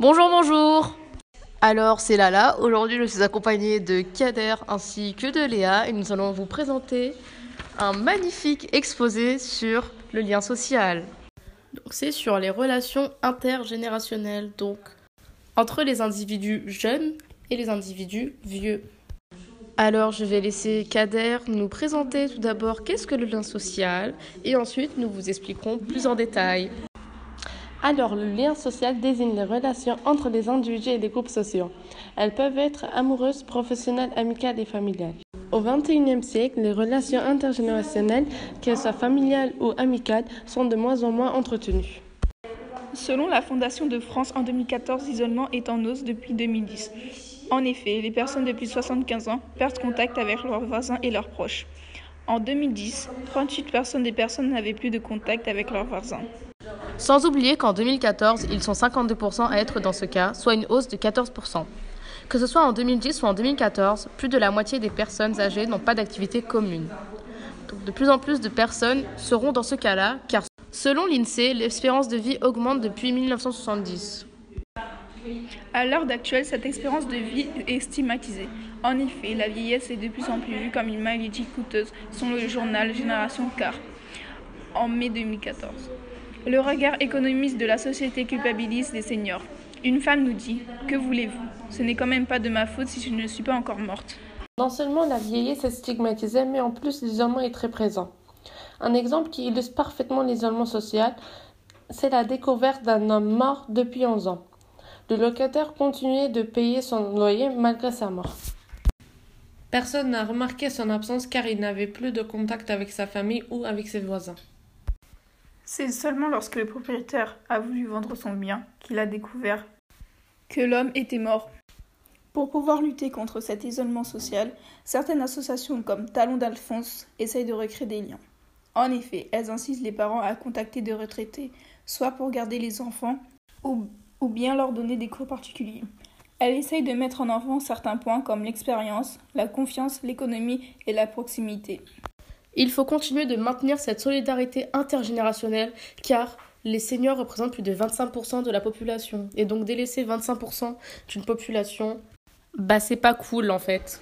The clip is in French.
Bonjour, bonjour Alors, c'est Lala. Aujourd'hui, je suis accompagnée de Kader ainsi que de Léa et nous allons vous présenter un magnifique exposé sur le lien social. Donc, c'est sur les relations intergénérationnelles, donc entre les individus jeunes et les individus vieux. Alors, je vais laisser Kader nous présenter tout d'abord qu'est-ce que le lien social et ensuite nous vous expliquerons plus en détail. Alors, le lien social désigne les relations entre les individus et les groupes sociaux. Elles peuvent être amoureuses, professionnelles, amicales et familiales. Au XXIe siècle, les relations intergénérationnelles, qu'elles soient familiales ou amicales, sont de moins en moins entretenues. Selon la Fondation de France, en 2014, l'isolement est en hausse depuis 2010. En effet, les personnes de plus de 75 ans perdent contact avec leurs voisins et leurs proches. En 2010, 38 personnes des personnes n'avaient plus de contact avec leurs voisins. Sans oublier qu'en 2014, ils sont 52% à être dans ce cas, soit une hausse de 14%. Que ce soit en 2010 ou en 2014, plus de la moitié des personnes âgées n'ont pas d'activité commune. De plus en plus de personnes seront dans ce cas-là, car selon l'INSEE, l'espérance de vie augmente depuis 1970. À l'heure d'actuelle, cette expérience de vie est stigmatisée. En effet, la vieillesse est de plus en plus vue comme une maladie coûteuse, selon le journal Génération Car, en mai 2014. Le regard économiste de la société culpabilise les seniors. Une femme nous dit Que voulez-vous? Ce n'est quand même pas de ma faute si je ne suis pas encore morte. Non seulement la vieillesse est stigmatisée, mais en plus l'isolement est très présent. Un exemple qui illustre parfaitement l'isolement social, c'est la découverte d'un homme mort depuis 11 ans. Le locataire continuait de payer son loyer malgré sa mort. Personne n'a remarqué son absence car il n'avait plus de contact avec sa famille ou avec ses voisins. C'est seulement lorsque le propriétaire a voulu vendre son bien qu'il a découvert que l'homme était mort. Pour pouvoir lutter contre cet isolement social, certaines associations comme Talon d'Alphonse essayent de recréer des liens. En effet, elles incitent les parents à contacter des retraités, soit pour garder les enfants ou, ou bien leur donner des cours particuliers. Elles essayent de mettre en avant certains points comme l'expérience, la confiance, l'économie et la proximité. Il faut continuer de maintenir cette solidarité intergénérationnelle car les seniors représentent plus de 25% de la population. Et donc délaisser 25% d'une population, bah c'est pas cool en fait.